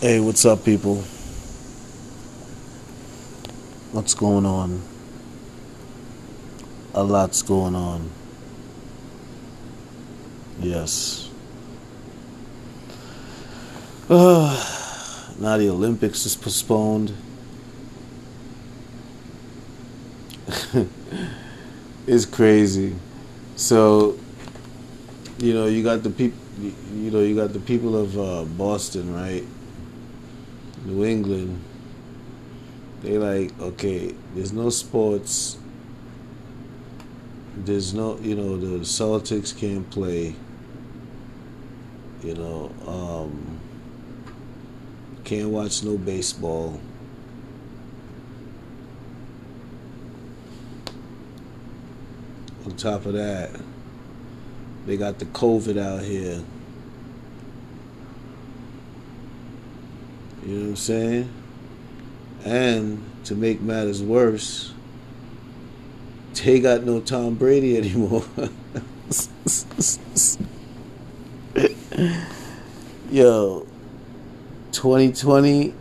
Hey, what's up, people? What's going on? A lot's going on. Yes. Uh, now the Olympics is postponed. it's crazy. So, you know, you got the people. You know, you got the people of uh, Boston, right? New England. They like, okay, there's no sports. There's no, you know, the Celtics can't play. You know, um, can't watch no baseball. On top of that, they got the COVID out here. You know what I'm saying? And to make matters worse, they got no Tom Brady anymore. Yo, 2020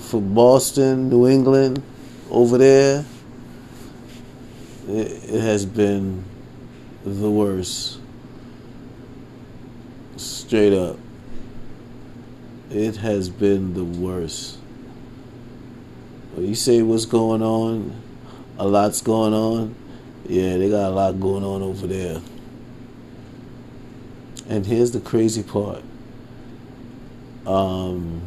for Boston, New England, over there, it, it has been the worst. Straight up. It has been the worst. When you say what's going on, a lot's going on. Yeah, they got a lot going on over there. And here's the crazy part. Um,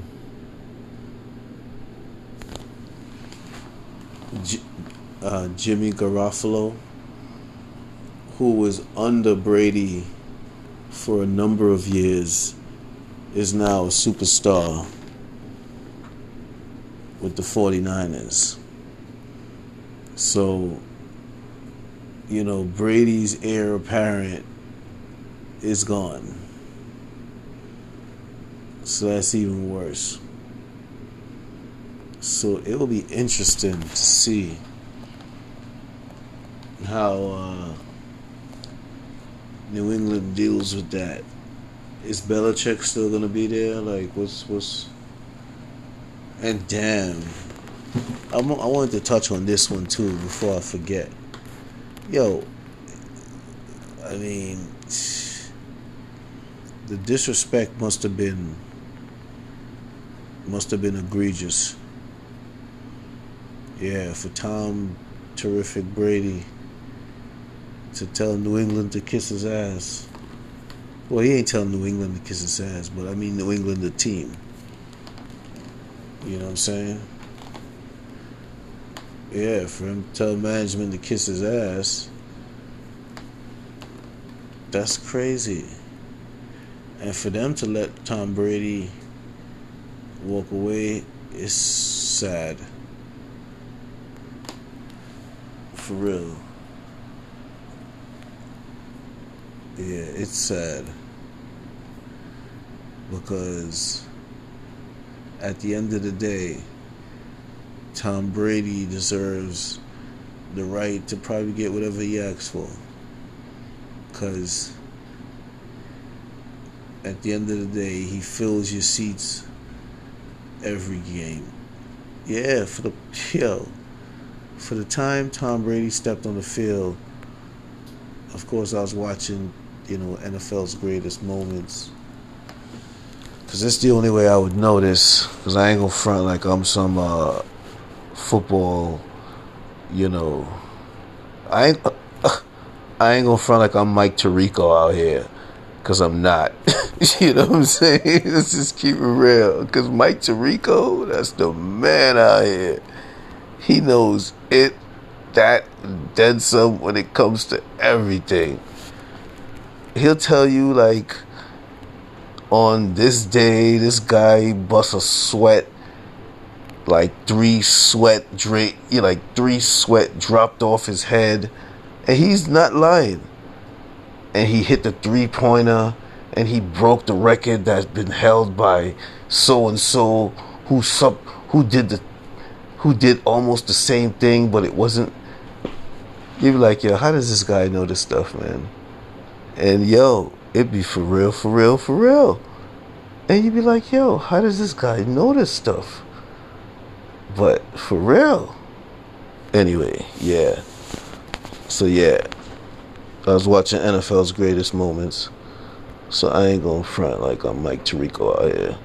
J- uh, Jimmy Garoppolo, who was under Brady for a number of years, is now a superstar with the 49ers. So, you know, Brady's heir apparent is gone. So that's even worse. So it will be interesting to see how uh, New England deals with that. Is Belichick still gonna be there? Like, what's what's? And damn, I, I wanted to touch on this one too before I forget. Yo, I mean, the disrespect must have been must have been egregious. Yeah, for Tom, terrific Brady to tell New England to kiss his ass. Well, he ain't telling New England to kiss his ass, but I mean New England, the team. You know what I'm saying? Yeah, for him to tell management to kiss his ass, that's crazy. And for them to let Tom Brady walk away is sad. For real. Yeah, it's sad. Because at the end of the day, Tom Brady deserves the right to probably get whatever he asks for. Because at the end of the day, he fills your seats every game. Yeah, for the yo, for the time Tom Brady stepped on the field, of course I was watching, you know, NFL's greatest moments. Cause that's the only way I would know this. Cause I ain't gonna front like I'm some uh, football, you know. I ain't, uh, I ain't gonna front like I'm Mike Tirico out here. Cause I'm not. you know what I'm saying? Let's just keep it real. Cause Mike Tirico, that's the man out here. He knows it, that, then some when it comes to everything. He'll tell you like on this day, this guy busts a sweat, like three sweat drink, you like three sweat dropped off his head, and he's not lying. And he hit the three pointer, and he broke the record that's been held by so and so who sub who did the who did almost the same thing, but it wasn't. You be like, yo, how does this guy know this stuff, man? And yo, it be for real, for real, for real. And you'd be like, yo, how does this guy know this stuff? But for real. Anyway, yeah. So yeah. I was watching NFL's greatest moments. So I ain't going front like I'm Mike Tirico out here.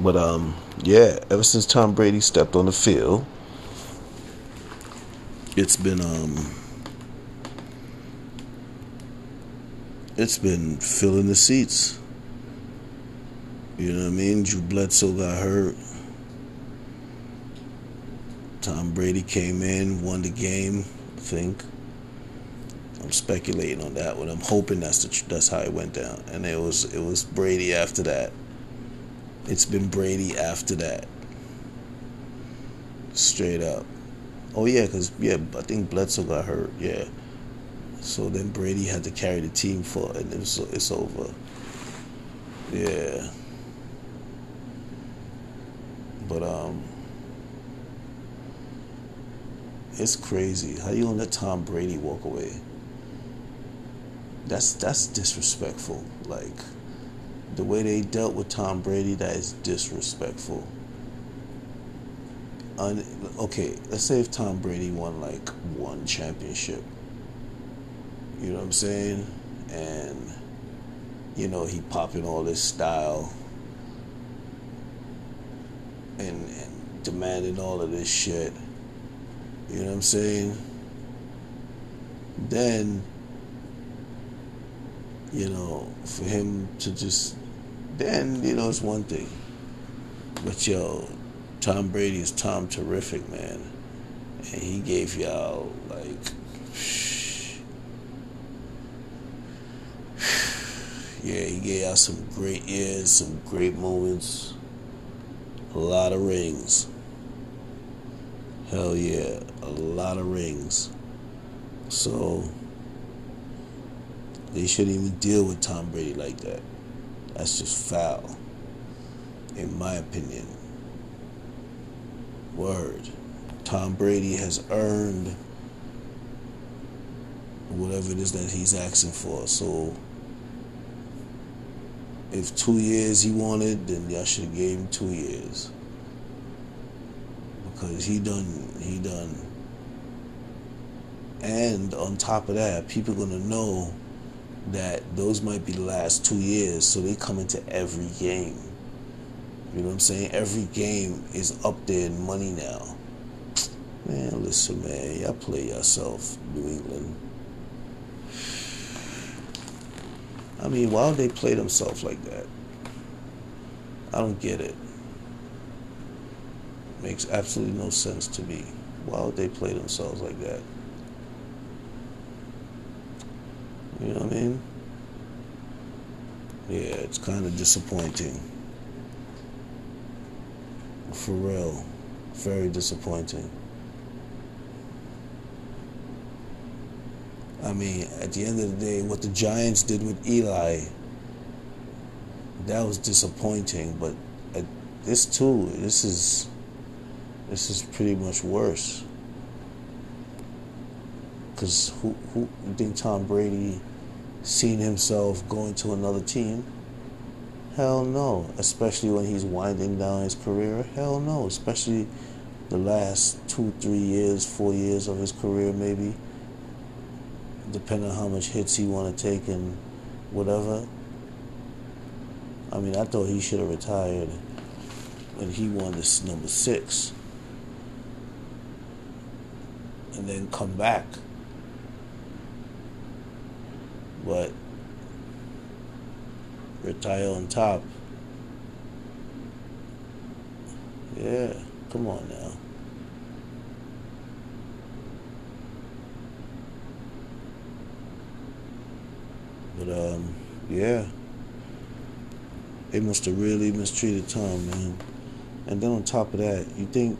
But um, yeah, ever since Tom Brady stepped on the field, it's been um it's been filling the seats. You know what I mean? Drew Bledsoe got hurt. Tom Brady came in, won the game, I think. I'm speculating on that one. I'm hoping that's the that's how it went down. And it was it was Brady after that. It's been Brady after that. Straight up. Oh yeah, cause yeah, I think Bledsoe got hurt. Yeah. So then Brady had to carry the team for, and it was, it's over. Yeah. But um, it's crazy. How you gonna let Tom Brady walk away? That's that's disrespectful. Like the way they dealt with Tom Brady, that is disrespectful. Un- okay, let's say if Tom Brady won like one championship, you know what I'm saying, and you know he popping all this style and, and demanding all of this shit. You know what I'm saying? Then, you know, for him to just, then, you know, it's one thing. But yo, Tom Brady is Tom terrific, man. And he gave y'all, like, yeah, he gave y'all some great years, some great moments a lot of rings. Hell yeah, a lot of rings. So they shouldn't even deal with Tom Brady like that. That's just foul, in my opinion. Word. Tom Brady has earned whatever it is that he's asking for. So if two years he wanted, then y'all should have gave him two years. Because he done he done and on top of that, people gonna know that those might be the last two years, so they come into every game. You know what I'm saying? Every game is up there in money now. Man, listen, man, y'all play yourself, New England. I mean, why would they play themselves like that? I don't get it. Makes absolutely no sense to me. Why would they play themselves like that? You know what I mean? Yeah, it's kind of disappointing. For real. Very disappointing. I mean, at the end of the day, what the Giants did with Eli, that was disappointing. But uh, this too, this is this is pretty much worse. Because who who you think Tom Brady seen himself going to another team? Hell no. Especially when he's winding down his career. Hell no. Especially the last two, three years, four years of his career, maybe depending on how much hits he want to take and whatever. I mean, I thought he should have retired when he won this number six, and then come back. But retire on top. Yeah, come on now. But um, yeah, they must have really mistreated Tom, man. And then on top of that, you think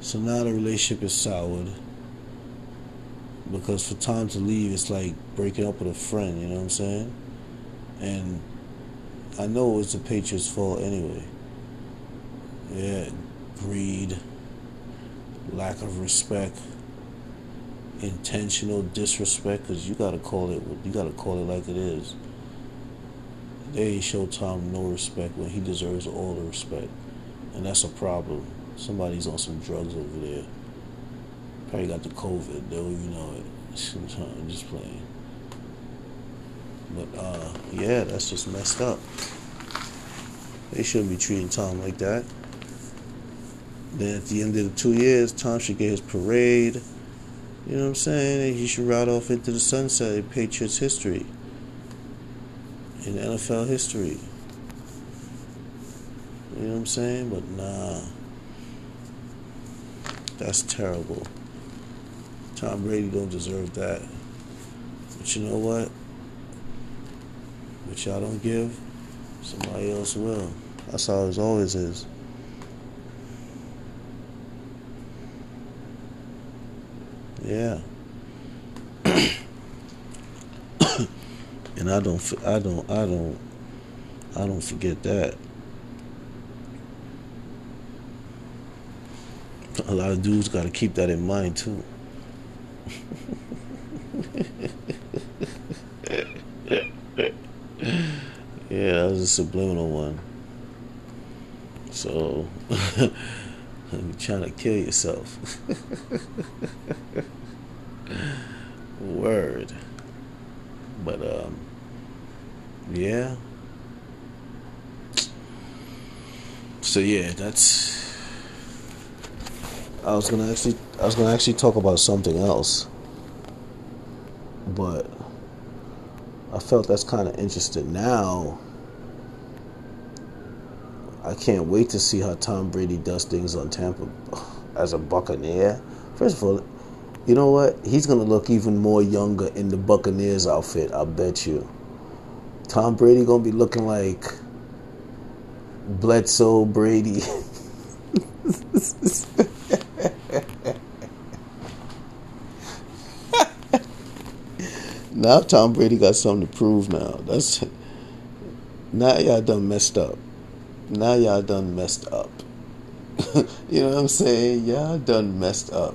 so now the relationship is soured because for Tom to leave, it's like breaking up with a friend. You know what I'm saying? And I know it's the Patriots' fault anyway. Yeah, greed, lack of respect intentional disrespect because you gotta call it you gotta call it like it is they ain't show Tom no respect when he deserves all the respect, and that's a problem. Somebody's on some drugs over there. Probably got the COVID. Don't even know it. I'm just playing. But uh, yeah, that's just messed up. They shouldn't be treating Tom like that. Then at the end of the two years, Tom should get his parade. You know what I'm saying? He should ride off into the sunset in Patriots history, in NFL history. You know what I'm saying? But nah, that's terrible. Tom Brady don't deserve that. But you know what? What y'all don't give, somebody else will. That's how it always is. Yeah. and I don't, I don't, I don't, I don't forget that. A lot of dudes got to keep that in mind too. yeah, that was a subliminal one. So, you're trying to kill yourself. Word. But um yeah. So yeah, that's I was gonna actually I was gonna actually talk about something else. But I felt that's kind of interesting now. I can't wait to see how Tom Brady does things on Tampa as a Buccaneer. First of all, you know what? He's gonna look even more younger in the Buccaneers outfit. I bet you. Tom Brady gonna be looking like Bledsoe Brady. now Tom Brady got something to prove. Now that's now y'all done messed up. Now y'all done messed up. you know what I'm saying? Y'all done messed up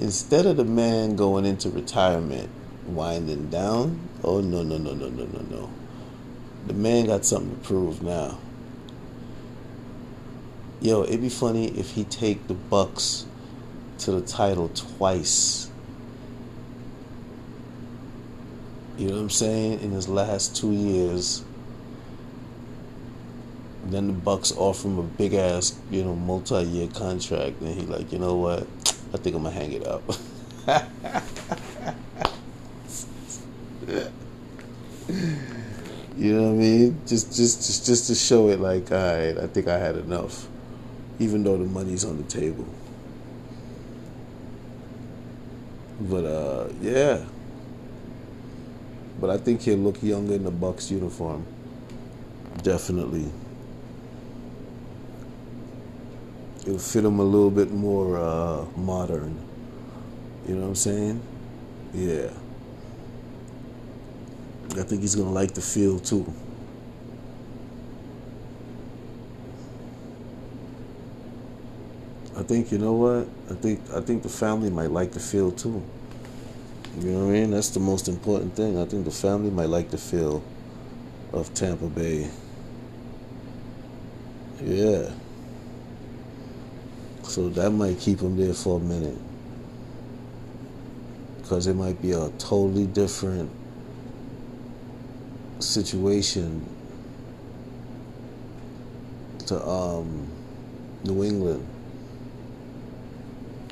instead of the man going into retirement winding down, oh no no no no no no no. The man got something to prove now. Yo, it'd be funny if he take the Bucks to the title twice. You know what I'm saying? In his last two years. Then the Bucks offer him a big ass, you know, multi year contract, and he like, you know what? I think I'm gonna hang it up. you know what I mean? Just, just, just, just to show it, like, all right, I think I had enough, even though the money's on the table. But uh, yeah. But I think he'll look younger in the Bucks uniform. Definitely. It'll fit him a little bit more uh, modern. You know what I'm saying? Yeah. I think he's gonna like the feel too. I think you know what? I think I think the family might like the feel too. You know what I mean? That's the most important thing. I think the family might like the feel of Tampa Bay. Yeah. So that might keep him there for a minute. Because it might be a totally different situation to um, New England.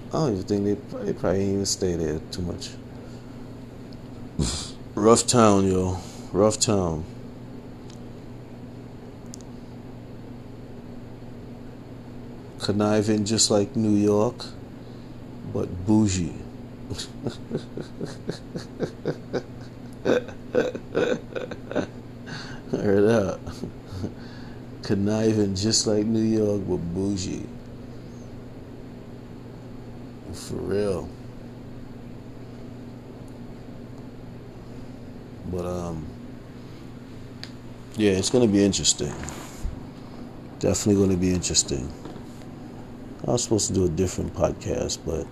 I don't even think they, they probably even stay there too much. Rough town, yo. Rough town. Conniving just like New York, but bougie. Heard that? Conniving just like New York, but bougie. For real. But um yeah, it's gonna be interesting. Definitely gonna be interesting. I was supposed to do a different podcast, but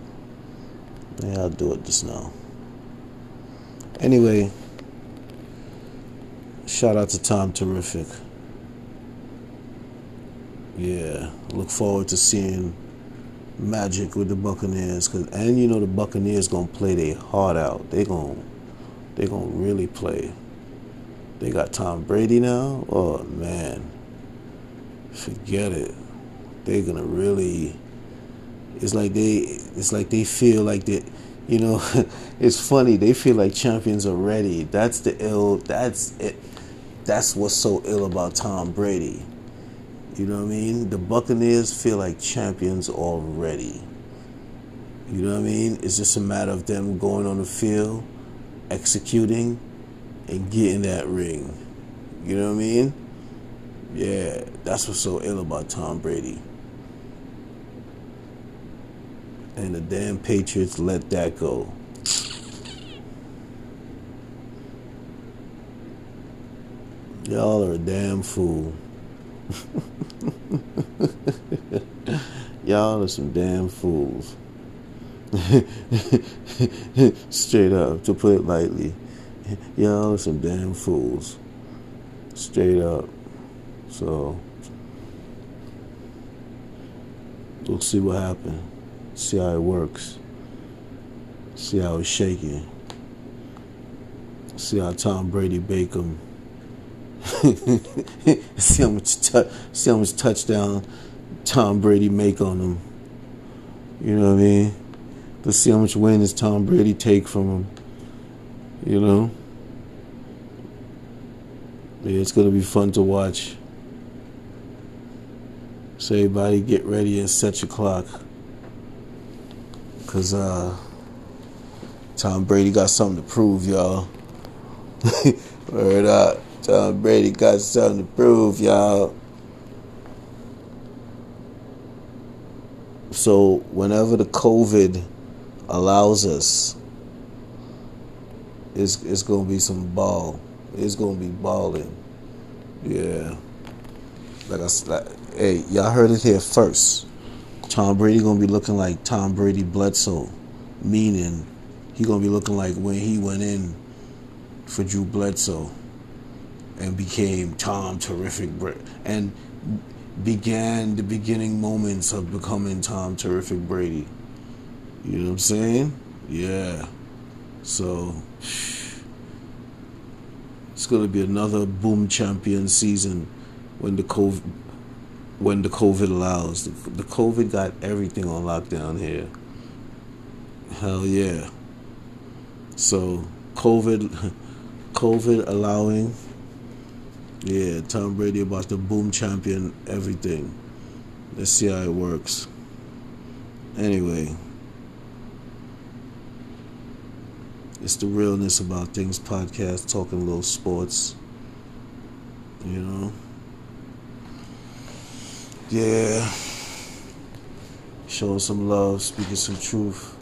yeah, I'll do it just now. Anyway, shout out to Tom Terrific. Yeah, look forward to seeing Magic with the Buccaneers, cause and you know the Buccaneers gonna play their heart out. They gonna they gonna really play. They got Tom Brady now. Oh man, forget it. They're gonna really. It's like they. It's like they feel like they. You know, it's funny. They feel like champions already. That's the ill. That's it. That's what's so ill about Tom Brady. You know what I mean? The Buccaneers feel like champions already. You know what I mean? It's just a matter of them going on the field, executing, and getting that ring. You know what I mean? Yeah, that's what's so ill about Tom Brady. And the damn Patriots let that go. Y'all are a damn fool. Y'all are some damn fools. Straight up, to put it lightly. Y'all are some damn fools. Straight up. So, we'll see what happens. See how it works. See how it's shaking. See how Tom Brady bake them. see how much tu- see how much touchdown Tom Brady make on them. You know what I mean? Let's see how much win does Tom Brady take from him. You know? Yeah, it's gonna be fun to watch. So everybody get ready and set your clock. Cause uh Tom Brady got something to prove, y'all. Word up. Tom Brady got something to prove, y'all. So whenever the COVID allows us, it's it's gonna be some ball. It's gonna be balling. Yeah. Like I said, hey, y'all heard it here first. Tom Brady gonna be looking like Tom Brady Bledsoe, meaning he gonna be looking like when he went in for Drew Bledsoe and became Tom Terrific and began the beginning moments of becoming Tom Terrific Brady. You know what I'm saying? Yeah. So it's to be another boom champion season when the COVID when the COVID allows. The, the COVID got everything on lockdown here. Hell yeah. So COVID COVID allowing yeah, Tom Brady about to boom champion everything. Let's see how it works. Anyway, it's the realness about things podcast, talking little sports. You know? Yeah. Showing some love, speaking some truth,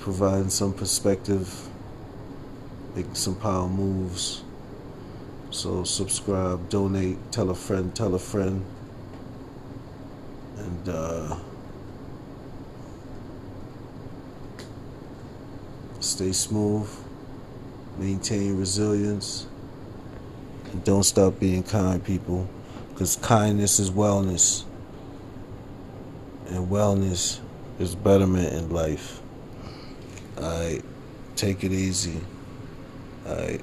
providing some perspective, making some power moves. So subscribe, donate, tell a friend, tell a friend. And uh, stay smooth, maintain resilience, and don't stop being kind, people. Because kindness is wellness. And wellness is betterment in life. Alright, take it easy. Alright.